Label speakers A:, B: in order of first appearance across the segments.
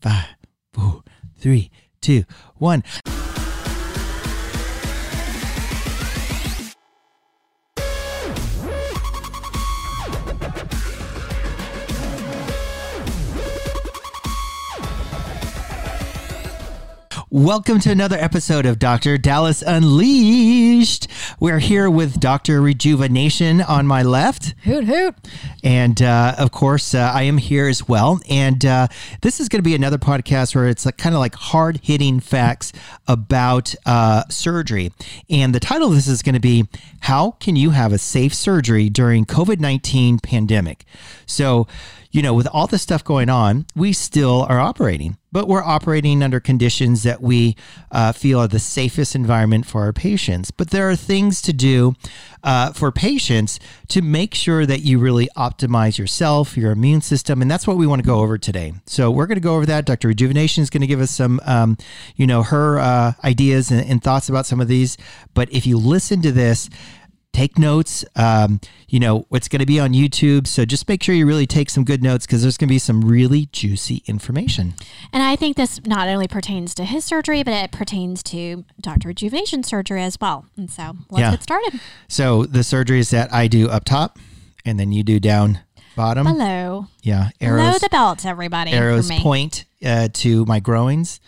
A: five, four, three, two, one. Welcome to another episode of Dr. Dallas Unleashed. We're here with Dr. Rejuvenation on my left.
B: Hoot hoot.
A: And uh, of course, uh, I am here as well. And uh, this is going to be another podcast where it's like, kind of like hard hitting facts about uh, surgery. And the title of this is going to be How Can You Have a Safe Surgery During COVID 19 Pandemic? So, you know, with all this stuff going on, we still are operating, but we're operating under conditions that we uh, feel are the safest environment for our patients. But there are things to do uh, for patients to make sure that you really optimize yourself, your immune system, and that's what we want to go over today. So we're going to go over that. Dr. Rejuvenation is going to give us some, um, you know, her uh, ideas and, and thoughts about some of these. But if you listen to this, take notes. Um, you know, it's going to be on YouTube. So just make sure you really take some good notes because there's going to be some really juicy information.
B: And I think this not only pertains to his surgery, but it pertains to Dr. Rejuvenation surgery as well. And so let's
A: Yeah.
B: get started.
A: So the surgeries that I do up top and then you do down bottom.
B: Below.
A: Yeah.
B: Below
A: Arrows,
B: the belt, everybody.
A: arrows point uh, to my groins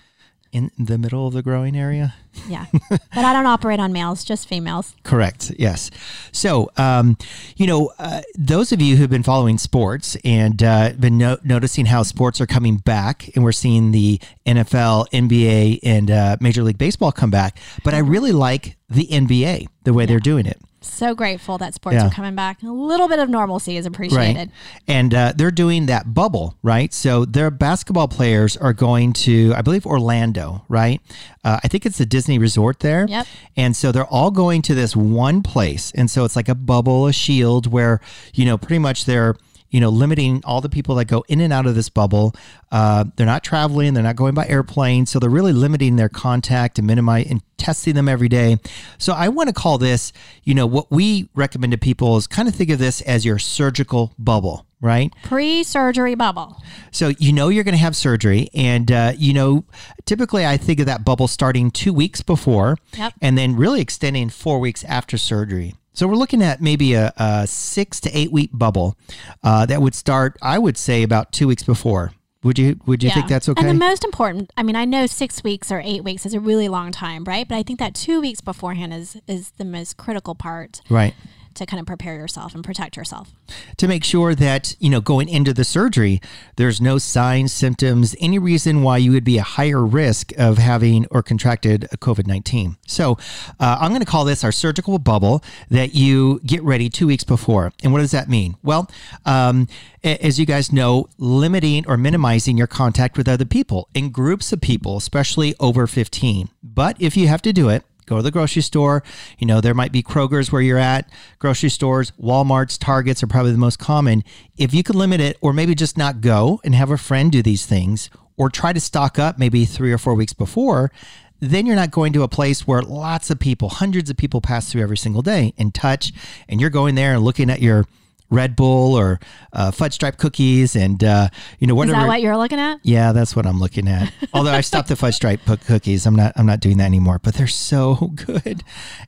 A: in the middle of the growing area.
B: Yeah. but I don't operate on males, just females.
A: Correct. Yes. So, um, you know, uh, those of you who've been following sports and uh, been no- noticing how sports are coming back, and we're seeing the NFL, NBA, and uh, Major League Baseball come back. But I really like the NBA the way they're doing it.
B: So grateful that sports
A: Yeah.
B: are coming back. A little bit of normalcy is appreciated.
A: And uh, they're doing that bubble, right? So their basketball players are going to, I believe, Orlando, right? Uh, I think it's the Disney resort there.
B: Yep.
A: And so they're all going to this one place. And so it's like a bubble, a shield where, you know, pretty much they're, you know, limiting all the people that go in and out of this bubble. Uh, they're not traveling, they're not going by airplane. So they're really limiting their contact and minimize and testing them every day. So I want to call this, you know, what we recommend to people is kind of think of this as your surgical bubble, right?
B: Pre surgery bubble.
A: So you know you're going to have surgery, and uh, you know typically I think of that bubble starting two weeks before,
B: Yep.
A: and then really extending four weeks after surgery. So we're looking at maybe a, a six to eight week bubble uh, that would start, I would say, about two weeks before. Would you Would you think that's okay?
B: And the most important, I mean, I know six weeks or eight weeks is a really long time, right? But I think that two weeks beforehand is is the most critical part
A: right.
B: To kind of prepare yourself and protect yourself.
A: to make sure that you know going into the surgery there's no signs symptoms any reason why you would be a higher risk of having or contracted a covid-19 so uh, i'm going to call this our surgical bubble that you get ready two weeks before. And what does that mean? Well um, as you guys know limiting or minimizing your contact with other people in groups of people especially over 15 but if you have to do it go to the grocery store. You know, there might be Kroger's where you're at, grocery stores, Walmart's, Targets are probably the most common. If you could limit it or maybe just not go and have a friend do these things or try to stock up maybe three or four weeks before, then you're not going to a place where lots of people, hundreds of people pass through every single day and touch, and you're going there and looking at your Red Bull or uh, fudge stripe cookies and uh, you know
B: Is that what you're looking at?
A: Yeah, that's what I'm looking at. Although I stopped the fudge stripe cookies, I'm not I'm not doing that anymore. But they're so good,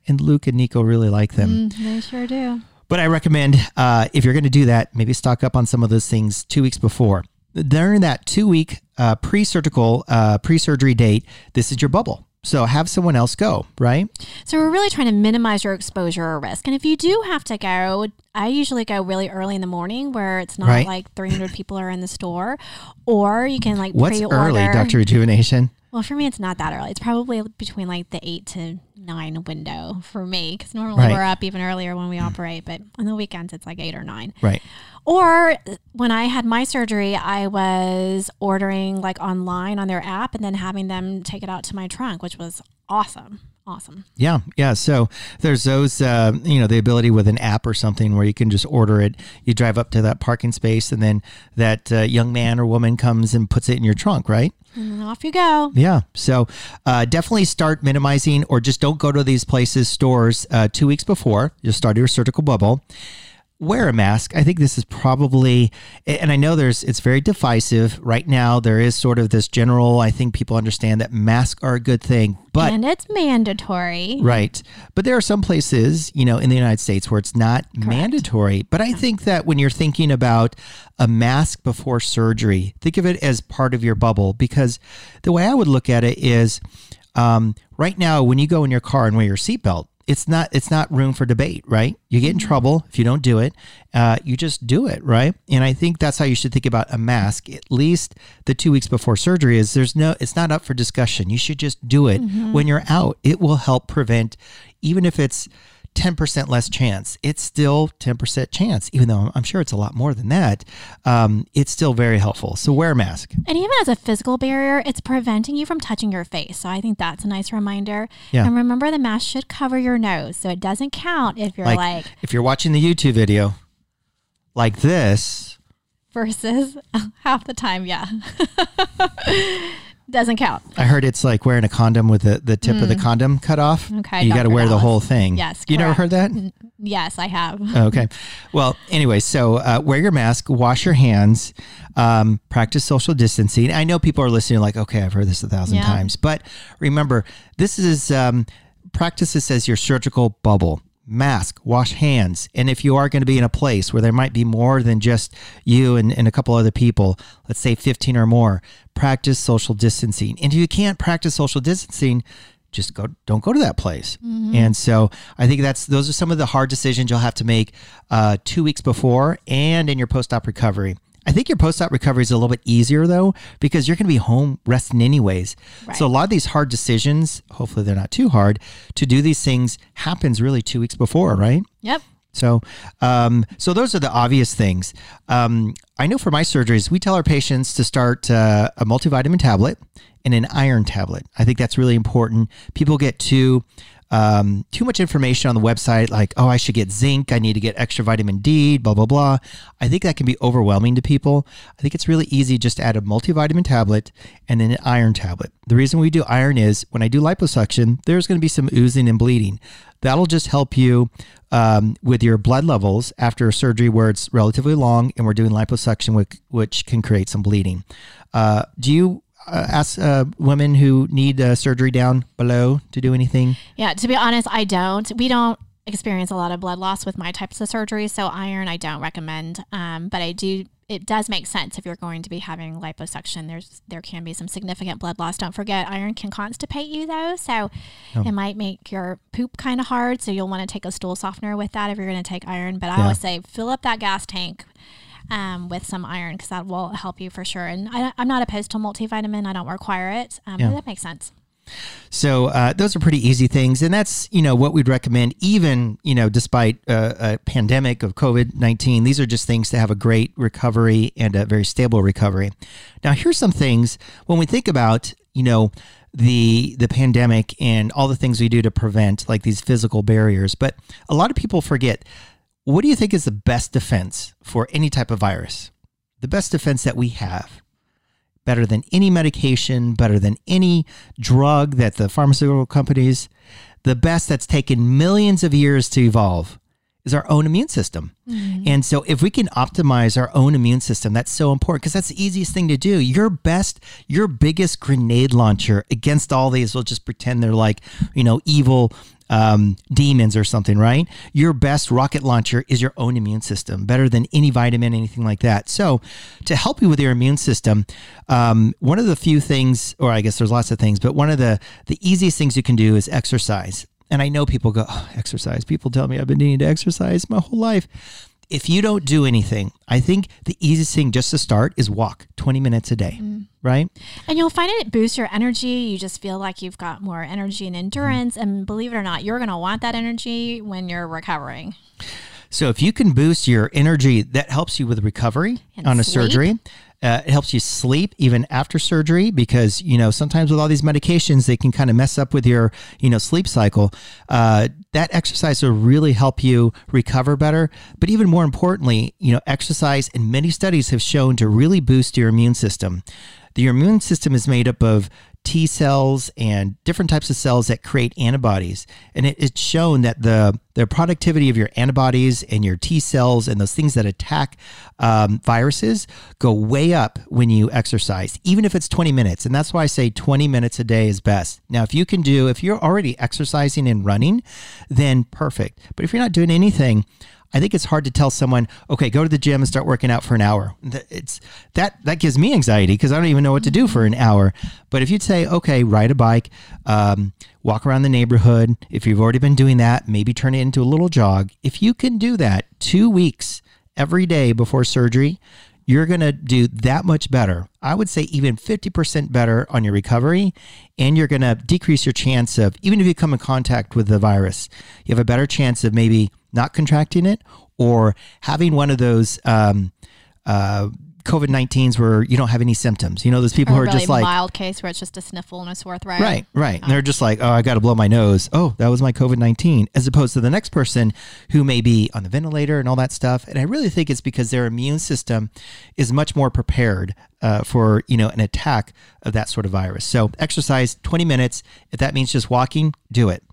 A: and Luke and Nico really like them.
B: Mm, they sure do.
A: But I recommend uh, if you're going to do that, maybe stock up on some of those things two weeks before. During that two week uh, pre surgical uh, pre surgery date, this is your bubble. So have someone else go, right?
B: So we're really trying to minimize your exposure or risk. And if you do have to go, I usually go really early in the morning where it's not
A: Right.
B: like 300 people are in the store, or you can like
A: What's
B: pre-order.
A: early, Doctor Rejuvenation?
B: Well, for me, it's not that early. It's probably between like the eight to nine window for me because normally
A: Right.
B: we're up even earlier when we operate, but on the weekends it's like eight or nine.
A: Right.
B: Or uh, when I had my surgery, I was ordering like online on their app and then having them take it out to my trunk, which was awesome. Awesome.
A: Yeah, yeah. So there's those, uh, you know, the ability with an app or something where you can just order it. You drive up to that parking space, and then that uh, young man or woman comes and puts it in your trunk, right?
B: And off you go.
A: Yeah. So uh, definitely start minimizing, or just don't go to these places, stores, uh, two weeks before You'll start your surgical bubble. Wear a mask. I think this is probably, and I know there's, it's very divisive right now. There is sort of this general, I think people understand that masks are a good thing, but.
B: and it's mandatory.
A: Right. But there are some places, you know, in the United States where it's not mandatory. But I think that when you're thinking about a mask before surgery, think of it as part of your bubble because the way I would look at it is um, right now, when you go in your car and wear your seatbelt, it's not it's not room for debate, right? You get in trouble if you don't do it. Uh, you just do it, right? And I think that's how you should think about a mask. At least the two weeks before surgery is there's no it's not up for discussion. You should just do it when you're out. It will help prevent, even if it's 10% less chance. It's still 10% chance, even though I'm sure it's a lot more than that. Um, it's still very helpful. So wear a mask.
B: And even as a physical barrier, it's preventing you from touching your face. So I think that's a nice reminder.
A: Yeah.
B: And remember, the mask should cover your nose. So it doesn't count if you're
A: Like,
B: like,
A: if you're watching the YouTube video like this,
B: versus half the time, yeah. doesn't count.
A: I heard it's like wearing a condom with the, the tip of the condom cut off.
B: Mm. Okay,
A: You got to wear the whole thing.
B: Yes,
A: You never heard that?
B: Yes, I have.
A: okay. Well, anyway, so uh, wear your mask, wash your hands, um, practice social distancing. I know people are listening like, okay, I've heard this a thousand
B: Yeah.
A: times, but remember, this is um, practice this as your surgical bubble. Mask, wash hands. And if you are going to be in a place where there might be more than just you and, and a couple other people, let's say 15 or more, practice social distancing. And if you can't practice social distancing, just go don't go to that place and so i think that's those are some of the hard decisions you'll have to make uh, two weeks before and in your post-op recovery i think your post-op recovery is a little bit easier though because you're going to be home resting anyways so a lot of these hard decisions hopefully they're not too hard to do these things happens really two weeks before right
B: Yep.
A: so, um, so those are the obvious things. Um, I know for my surgeries, we tell our patients to start uh, a multivitamin tablet and an iron tablet. I think that's really important. People get too um, too much information on the website, like, oh, I should get zinc, I need to get extra vitamin D, blah blah blah. I think that can be overwhelming to people. I think it's really easy just to add a multivitamin tablet and then an iron tablet. The reason we do iron is when I do liposuction, there's going to be some oozing and bleeding. That'll just help you um, with your blood levels after a surgery where it's relatively long and we're doing liposuction, which, which can create some bleeding. Uh, do you uh, ask uh, women who need uh, surgery down below to do anything?
B: Yeah, to be honest, I don't. We don't experience a lot of blood loss with my types of surgery, so iron I don't recommend. Um, but I do. It does make sense if you're going to be having liposuction. There's there can be some significant blood loss. Don't forget, iron can constipate you though, so
A: Oh.
B: it might make your poop kind of hard. So you'll want to take a stool softener with that if you're going to take iron. But I
A: Yeah.
B: always say fill up that gas tank. Um, with some iron because that will help you for sure. And I, I'm not opposed to multivitamin. I don't require it, um,
A: Yeah.
B: that makes sense.
A: So uh, those are pretty easy things, and that's you know what we'd recommend. Even you know, despite uh, a pandemic of COVID nineteen, these are just things to have a great recovery and a very stable recovery. Now, here's some things when we think about you know the the pandemic and all the things we do to prevent like these physical barriers, but a lot of people forget. What do you think is the best defense for any type of virus? The best defense that we have better than any medication, better than any drug that the pharmaceutical companies, the best that's taken millions of years to evolve is our own immune system. And so if we can optimize our own immune system, that's so important because that's the easiest thing to do. Your best, your biggest grenade launcher against all these, we'll just pretend they're like, you know, evil um, demons or something, right? Your best rocket launcher is your own immune system, better than any vitamin, anything like that. So, to help you with your immune system, um, one of the few things, or I guess there's lots of things, but one of the the easiest things you can do is exercise. And I know people go, oh, exercise. People tell me I've been needing to exercise my whole life. If you don't do anything, I think the easiest thing just to start is walk 20 minutes a day, mm. right?
B: And you'll find it boosts your energy. You just feel like you've got more energy and endurance. And believe it or not, you're going to want that energy when you're recovering.
A: So if you can boost your energy, that helps you with recovery
B: And
A: on a
B: sleep.
A: surgery. Uh, it helps you sleep even after surgery because you know sometimes with all these medications they can kind of mess up with your you know sleep cycle. Uh, that exercise will really help you recover better. But even more importantly, you know exercise and many studies have shown to really boost your immune system. Your immune system is made up of T cells and different types of cells that create antibodies. And it, it's shown that the the productivity of your antibodies and your T cells and those things that attack um, viruses go way up when you exercise, even if it's 20 minutes. And that's why I say 20 minutes a day is best. Now, if you can do, if you're already exercising and running, then perfect. But if you're not doing anything, I think it's hard to tell someone, okay, go to the gym and start working out for an hour. It's that that gives me anxiety because I don't even know what to do for an hour. But if you'd say, okay, ride a bike, um, walk around the neighborhood. If you've already been doing that, maybe turn it into a little jog. If you can do that two weeks every day before surgery, you're going to do that much better. I would say even 50% better on your recovery, and you're going to decrease your chance of, even if you come in contact with the virus, you have a better chance of maybe not contracting it or having one of those um, uh, COVID 19s where you don't have any symptoms. You know, those people
B: or
A: who are
B: really
A: just like
B: mild case where it's just a sniffle and a sore throat.
A: Right, right. And they're just like, oh, I got to blow my nose. Oh, that was my COVID 19, as opposed to the next person who may be on the ventilator and all that stuff. And I really think it's because their immune system is much more prepared uh, for, you know, an attack of that sort of virus. So exercise 20 minutes. If that means just walking, do it.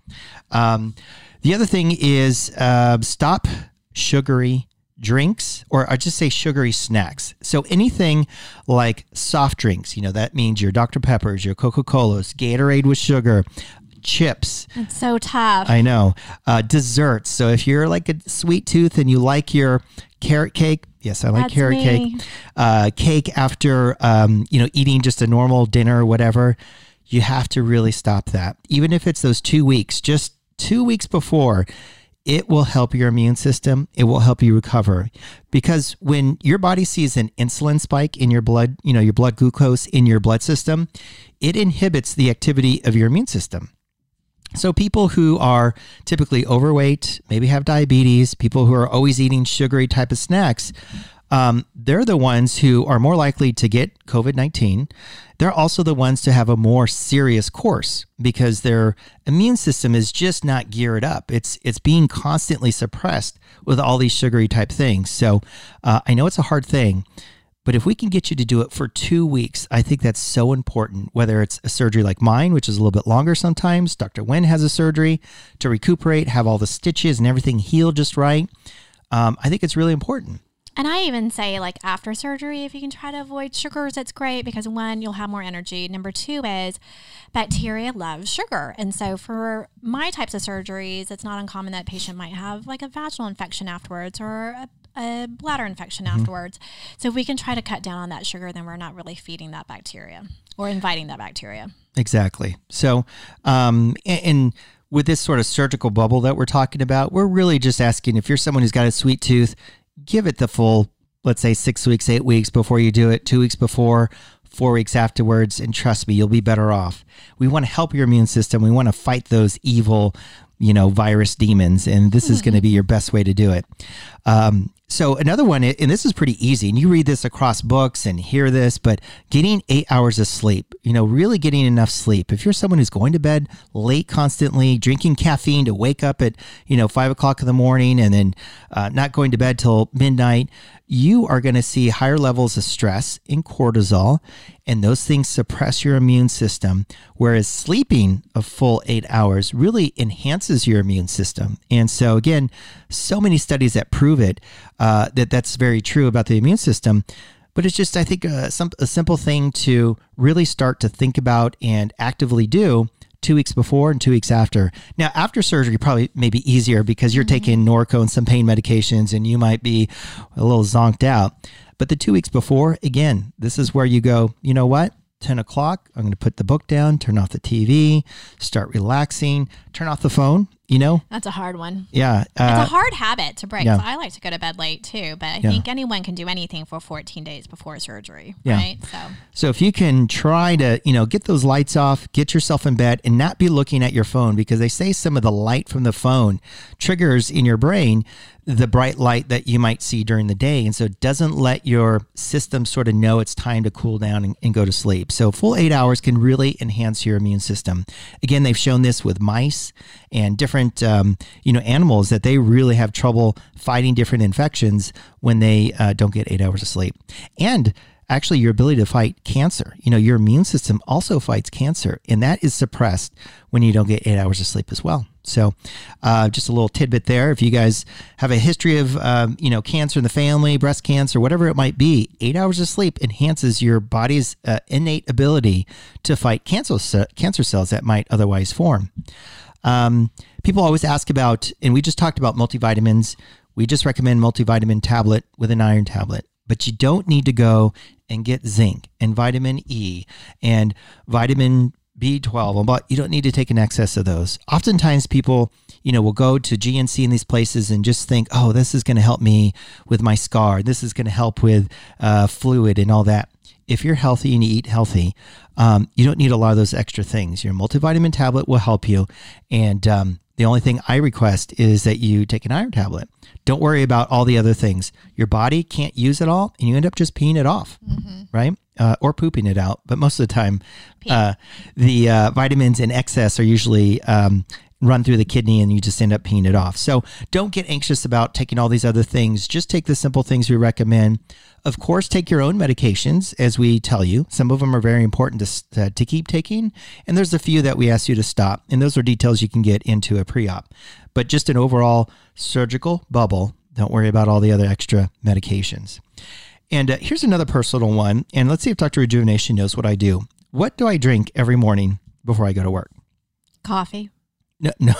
A: Um, the other thing is uh, stop sugary drinks, or I just say sugary snacks. So anything like soft drinks, you know, that means your Dr. Peppers, your Coca Colas, Gatorade with sugar, chips.
B: It's so tough.
A: I know. Uh, desserts. So if you're like a sweet tooth and you like your carrot cake, yes, I like
B: That's
A: carrot
B: me.
A: cake. Uh, cake after um, you know eating just a normal dinner or whatever. You have to really stop that. Even if it's those two weeks, just two weeks before, it will help your immune system. It will help you recover. Because when your body sees an insulin spike in your blood, you know, your blood glucose in your blood system, it inhibits the activity of your immune system. So, people who are typically overweight, maybe have diabetes, people who are always eating sugary type of snacks, um, they're the ones who are more likely to get COVID 19. They're also the ones to have a more serious course because their immune system is just not geared up. It's, it's being constantly suppressed with all these sugary type things. So uh, I know it's a hard thing, but if we can get you to do it for two weeks, I think that's so important. Whether it's a surgery like mine, which is a little bit longer sometimes, Dr. Wen has a surgery to recuperate, have all the stitches and everything healed just right. Um, I think it's really important.
B: And I even say, like, after surgery, if you can try to avoid sugars, it's great because one, you'll have more energy. Number two is bacteria love sugar. And so for my types of surgeries, it's not uncommon that a patient might have like a vaginal infection afterwards or a, a bladder infection afterwards. So if we can try to cut down on that sugar, then we're not really feeding that bacteria or inviting that bacteria.
A: Exactly. So, um, and, and with this sort of surgical bubble that we're talking about, we're really just asking if you're someone who's got a sweet tooth, give it the full, let's say six weeks, eight weeks before you do it, two weeks before, four weeks afterwards, and trust me, you'll be better off. We want to help your immune system. We want to fight those evil, you know, virus demons, and this is going to be your best way to do it. Um, so another one, and this is pretty easy, and you read this across books and hear this, but getting eight hours of sleep, you know, really getting enough sleep. If you're someone who's going to bed late constantly, drinking caffeine to wake up at, you know, five o'clock in the morning and then uh, not going to bed till midnight, you are going to see higher levels of stress in cortisol, and those things suppress your immune system. Whereas sleeping a full eight hours really enhances your immune system. And so, again, so many studies that prove it uh, that that's very true about the immune system. But it's just, I think, uh, some, a simple thing to really start to think about and actively do two weeks before and two weeks after. Now, after surgery, probably maybe easier because you're taking Norco and some pain medications and you might be a little zonked out. But the two weeks before, again, this is where you go, you know what? 10 o'clock, I'm going to put the book down, turn off the TV, start relaxing, turn off the phone, you know?
B: That's a hard one.
A: Yeah.
B: It's
A: Uh,
B: a hard habit to break.
A: yeah.
B: I like to go to bed late too, but I
A: Yeah.
B: think anyone can do anything for 14 days before surgery,
A: Yeah.
B: right? So
A: So if you can try to, you know, get those lights off, get yourself in bed and not be looking at your phone because they say some of the light from the phone triggers in your brain the bright light that you might see during the day. And so it doesn't let your system sort of know it's time to cool down and, and go to sleep. So full eight hours can really enhance your immune system. Again, they've shown this with mice and different, um, you know, animals that they really have trouble fighting different infections when they uh, don't get eight hours of sleep. And actually your ability to fight cancer. You know, your immune system also fights cancer, and that is suppressed when you don't get eight hours of sleep as well. So, uh, just a little tidbit there. If you guys have a history of, um, you know, cancer in the family, breast cancer, whatever it might be, eight hours of sleep enhances your body's uh, innate ability to fight cancer cancer cells that might otherwise form. Um, people always ask about, and we just talked about multivitamins. We just recommend multivitamin tablet with an iron tablet, but you don't need to go and get zinc and vitamin E and vitamin B12, but you don't need to take an excess of those. Oftentimes, people, you know, will go to GNC in these places and just think, oh, this is going to help me with my scar. This is going to help with uh, fluid and all that. If you're healthy and you eat healthy, um, you don't need a lot of those extra things. Your multivitamin tablet will help you. And um, the only thing I request is that you take an iron tablet. Don't worry about all the other things. Your body can't use it all, and you end up just peeing it off, mm-hmm. right? Uh, or pooping it out. But most of the time, uh, the uh, vitamins in excess are usually um, run through the kidney and you just end up peeing it off. So don't get anxious about taking all these other things. Just take the simple things we recommend. Of course, take your own medications as we tell you. Some of them are very important to, uh, to keep taking, and there's a few that we ask you to stop. And those are details you can get into a pre op. But just an overall surgical bubble. Don't worry about all the other extra medications. And uh, here's another personal one. And let's see if Dr. Rejuvenation knows what I do. What do I drink every morning before I go to work?
B: Coffee.
A: No, no.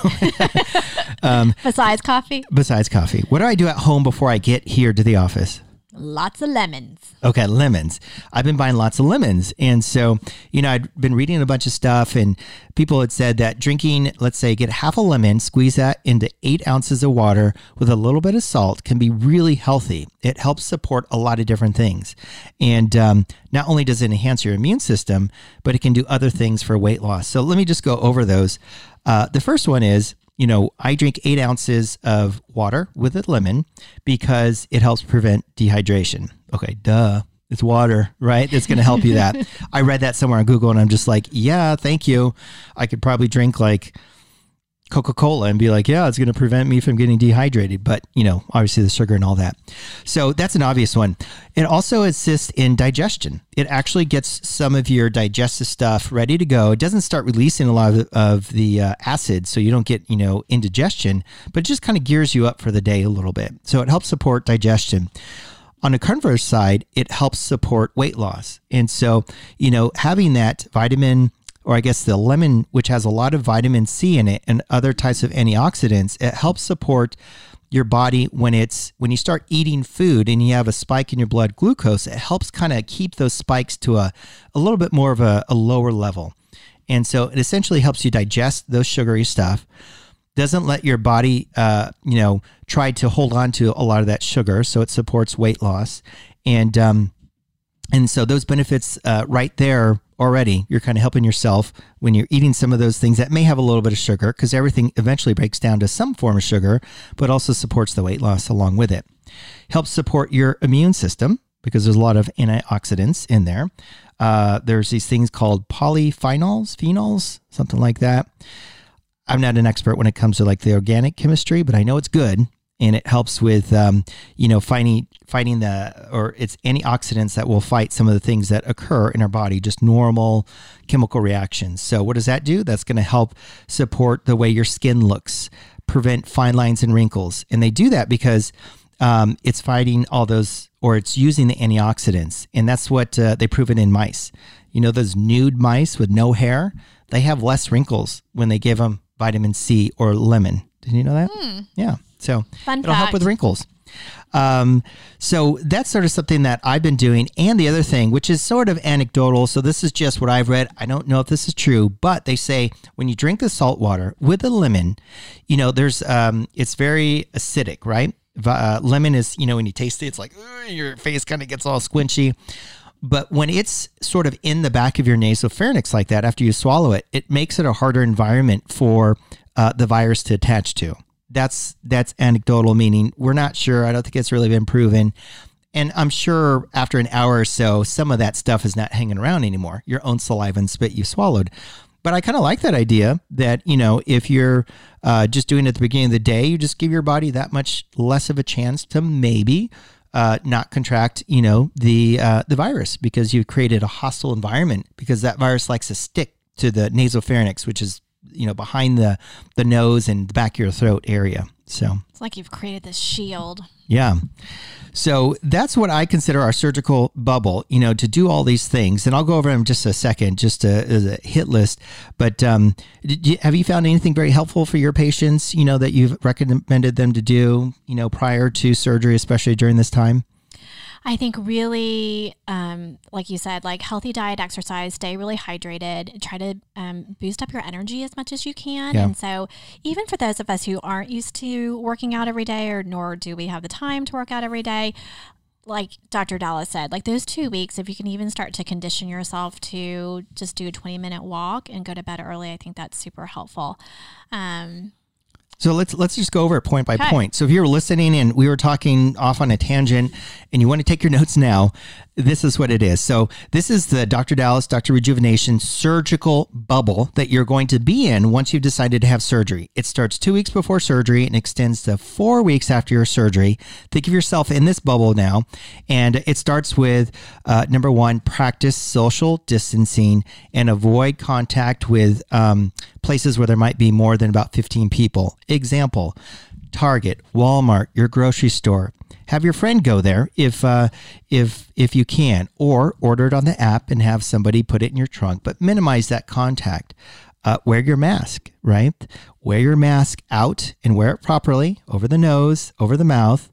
B: um, besides coffee.
A: Besides coffee, what do I do at home before I get here to the office?
B: Lots of lemons.
A: Okay, lemons. I've been buying lots of lemons. And so, you know, I'd been reading a bunch of stuff, and people had said that drinking, let's say, get half a lemon, squeeze that into eight ounces of water with a little bit of salt can be really healthy. It helps support a lot of different things. And um, not only does it enhance your immune system, but it can do other things for weight loss. So let me just go over those. Uh, the first one is you know, I drink eight ounces of water with a lemon because it helps prevent dehydration. Okay, duh. It's water, right? It's going to help you that. I read that somewhere on Google and I'm just like, yeah, thank you. I could probably drink like Coca Cola and be like, yeah, it's going to prevent me from getting dehydrated. But, you know, obviously the sugar and all that. So that's an obvious one. It also assists in digestion. It actually gets some of your digestive stuff ready to go. It doesn't start releasing a lot of, the uh, acid, so you don't get, you know, indigestion, but it just kind of gears you up for the day a little bit. So it helps support digestion. On the converse side, it helps support weight loss. And so, you know, having that vitamin or I guess the lemon, which has a lot of vitamin C in it and other types of antioxidants, it helps support your body when it's when you start eating food and you have a spike in your blood glucose it helps kind of keep those spikes to a, a little bit more of a, a lower level. And so it essentially helps you digest those sugary stuff doesn't let your body uh, you know try to hold on to a lot of that sugar so it supports weight loss. And um, and so those benefits uh, right there already you're kind of helping yourself when you're eating some of those things that may have a little bit of sugar because everything eventually breaks down to some form of sugar but also supports the weight loss along with it. Helps support your immune system because there's a lot of antioxidants in there. Uh, there's these things called polyphenols phenols something like that. I'm not an expert when it comes to like the organic chemistry but i know it's good and it helps with um, you know fighting fighting the or it's antioxidants that will fight some of the things that occur in our body just normal chemical reactions. So what does that do? That's going to help support the way your skin looks prevent fine lines and wrinkles. And they do that because um, it's fighting all those or it's using the antioxidants. And that's what uh, they prove it in mice. You know those nude mice with no hair? They have less wrinkles when they give them vitamin c or lemon did you know that
B: hmm.
A: yeah so
B: Fun
A: it'll fact. help with wrinkles. Um, so that's sort of something that I've been doing. And the other thing, which is sort of anecdotal, so this is just what I've read. I don't know if this is true, but they say when you drink the salt water with a lemon, you know, there's um, it's very acidic, right? Uh, lemon is, you know, when you taste it, it's like your face kind of gets all squinchy. But when it's sort of in the back of your nasopharynx like that, after you swallow it, it makes it a harder environment for uh, the virus to attach to that's that's anecdotal, meaning we're not sure. I don't think it's really been proven. And I'm sure after an hour or so, some of that stuff is not hanging around anymore. Your own saliva and spit you swallowed. But I kind of like that idea that, you know, if you're uh, just doing it at the beginning of the day, you just give your body that much less of a chance to maybe uh, not contract, you know, the uh, the virus because you've created a hostile environment because that virus likes to stick to the nasopharynx, which is you know behind the the nose and the back of your throat area. So
B: It's like you've created this shield.
A: yeah. So that's what I consider our surgical bubble, you know, to do all these things. And I'll go over them in just a second, just a, as a hit list. But um, did you, have you found anything very helpful for your patients, you know, that you've recommended them to do, you know, prior to surgery, especially during this time?
B: I think really, um, like you said, like healthy diet, exercise, stay really hydrated, try to um, boost up your energy as much as you can.
A: Yeah.
B: And so, even for those of us who aren't used to working out every day, or nor do we have the time to work out every day, like Dr. Dallas said, like those two weeks, if you can even start to condition yourself to just do a 20 minute walk and go to bed early, I think that's super helpful. Um,
A: So let's let's just go over it point by
B: Okay.
A: point. So if you're listening and we were talking off on a tangent and you want to take your notes now, this is what it is. So this is the Dr. Dallas Dr. Rejuvenation surgical bubble that you're going to be in once you've decided to have surgery. It starts 2 weeks before surgery and extends to 4 weeks after your surgery. Think of yourself in this bubble now and it starts with uh, number 1 practice social distancing and avoid contact with um, places where there might be more than about 15 people. Example Target, Walmart, your grocery store. Have your friend go there if uh, if if you can, or order it on the app and have somebody put it in your trunk. But minimize that contact. Uh, wear your mask, right? Wear your mask out and wear it properly over the nose, over the mouth,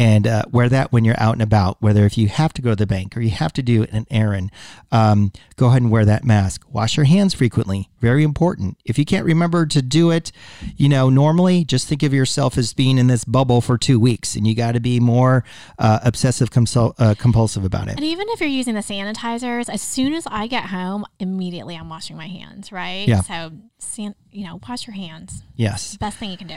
A: and uh, wear that when you're out and about. Whether if you have to go to the bank or you have to do an errand, um, go ahead and wear that mask. Wash your hands frequently, very important. If you can't remember to do it, you know, normally just think of yourself as being in this bubble for two weeks, and you got to be more uh, obsessive compul- uh, compulsive about it.
B: And even if you're using the sanitizers, as soon as I get home, immediately I'm washing my hands, right?
A: Yeah.
B: So, san- you know, wash your hands.
A: Yes.
B: Best thing you can do.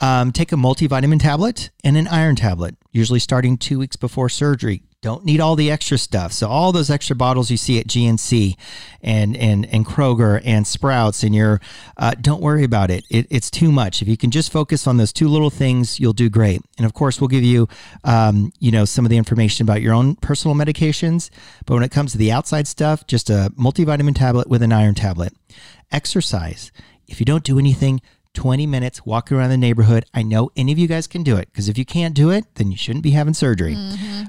A: Um, take a multivitamin tablet and an iron tablet, usually starting two weeks before surgery. Don't need all the extra stuff. So all those extra bottles you see at GNC and and and Kroger and Sprouts and your uh, don't worry about it. it. It's too much. If you can just focus on those two little things, you'll do great. And of course, we'll give you um, you know some of the information about your own personal medications. But when it comes to the outside stuff, just a multivitamin tablet with an iron tablet. Exercise. If you don't do anything, 20 minutes walking around the neighborhood. I know any of you guys can do it because if you can't do it, then you shouldn't be having surgery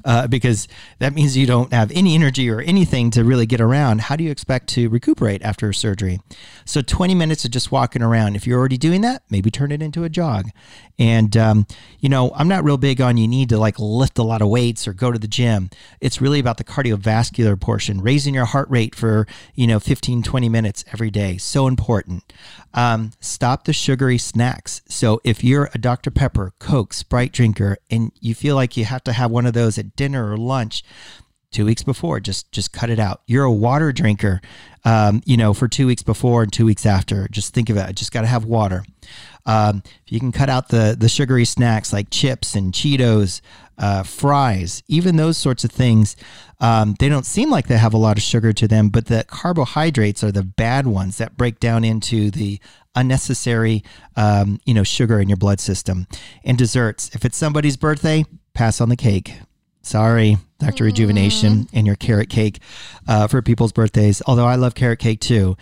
A: uh, because that means you don't have any energy or anything to really get around. How do you expect to recuperate after surgery? So, 20 minutes of just walking around. If you're already doing that, maybe turn it into a jog. And, um, you know, I'm not real big on you need to like lift a lot of weights or go to the gym. It's really about the cardiovascular portion, raising your heart rate for, you know, 15, 20 minutes every day. So important. Um, stop the sugary snacks. So if you're a Dr. Pepper, Coke, Sprite drinker, and you feel like you have to have one of those at dinner or lunch, two weeks before, just just cut it out. You're a water drinker, um, you know, for two weeks before and two weeks after. Just think of it. Just got to have water. Um, you can cut out the the sugary snacks like chips and Cheetos, uh, fries, even those sorts of things, um, they don't seem like they have a lot of sugar to them, but the carbohydrates are the bad ones that break down into the unnecessary, um, you know, sugar in your blood system. And desserts. If it's somebody's birthday, pass on the cake. Sorry, Dr. Rejuvenation and your carrot cake uh, for people's birthdays. Although I love carrot cake too.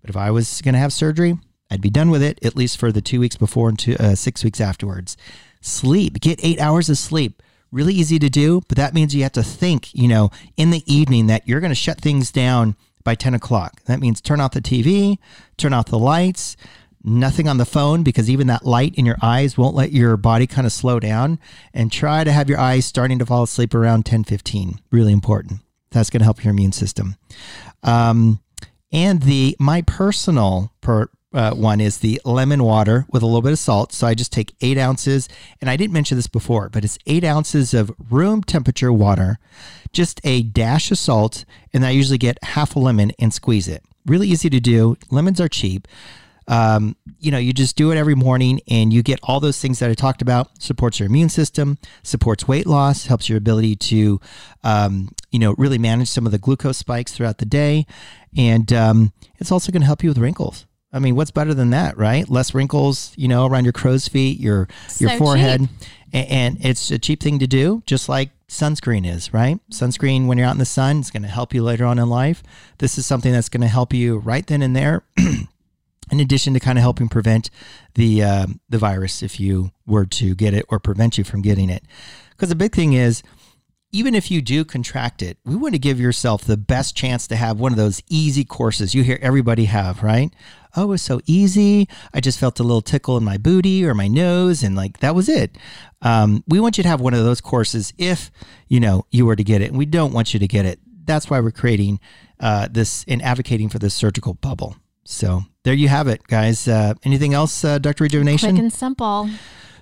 A: But if I was going to have surgery, I'd be done with it at least for the two weeks before and two, uh, six weeks afterwards. Sleep. Get eight hours of sleep. Really easy to do, but that means you have to think, you know, in the evening that you're going to shut things down by 10 o'clock. That means turn off the TV, turn off the lights, nothing on the phone because even that light in your eyes won't let your body kind of slow down and try to have your eyes starting to fall asleep around 10 15 really important. That's going to help your immune system. Um, and the my personal per, uh, one is the lemon water with a little bit of salt. So I just take eight ounces, and I didn't mention this before, but it's eight ounces of room temperature water, just a dash of salt, and I usually get half a lemon and squeeze it. Really easy to do. Lemons are cheap. Um, you know, you just do it every morning and you get all those things that I talked about. Supports your immune system, supports weight loss, helps your ability to, um, you know, really manage some of the glucose spikes throughout the day. And um, it's also going to help you with wrinkles. I mean, what's better than that, right? Less wrinkles, you know, around your crow's feet, your your forehead,
B: cheap.
A: A- and it's a cheap thing to do. Just like sunscreen is, right? Sunscreen when you're out in the sun is going to help you later on in life. This is something that's going to help you right then and there. in addition to kind of helping prevent the uh, the virus if you were to get it or prevent you from getting it. Because the big thing is, even if you do contract it, we want to give yourself the best chance to have one of those easy courses you hear everybody have, right? Oh, it was so easy. I just felt a little tickle in my booty or my nose, and like that was it. Um, we want you to have one of those courses if you know you were to get it, and we don't want you to get it. That's why we're creating uh, this and advocating for this surgical bubble. So there you have it, guys. Uh, anything else, uh, Dr. Rejuvenation?
B: Quick and simple.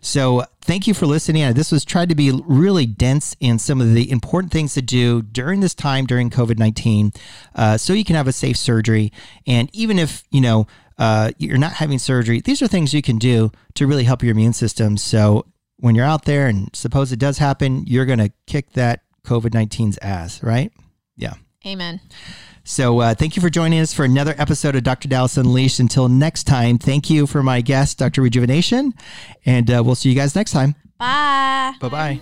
A: So thank you for listening. This was tried to be really dense in some of the important things to do during this time during COVID nineteen, uh, so you can have a safe surgery. And even if you know uh, you're not having surgery, these are things you can do to really help your immune system. So when you're out there and suppose it does happen, you're going to kick that COVID 19's ass, right? Yeah.
B: Amen.
A: So uh, thank you for joining us for another episode of Dr. Dallas Unleashed. Until next time, thank you for my guest, Dr. Rejuvenation, and uh, we'll see you guys next time.
B: Bye.
A: Bye bye.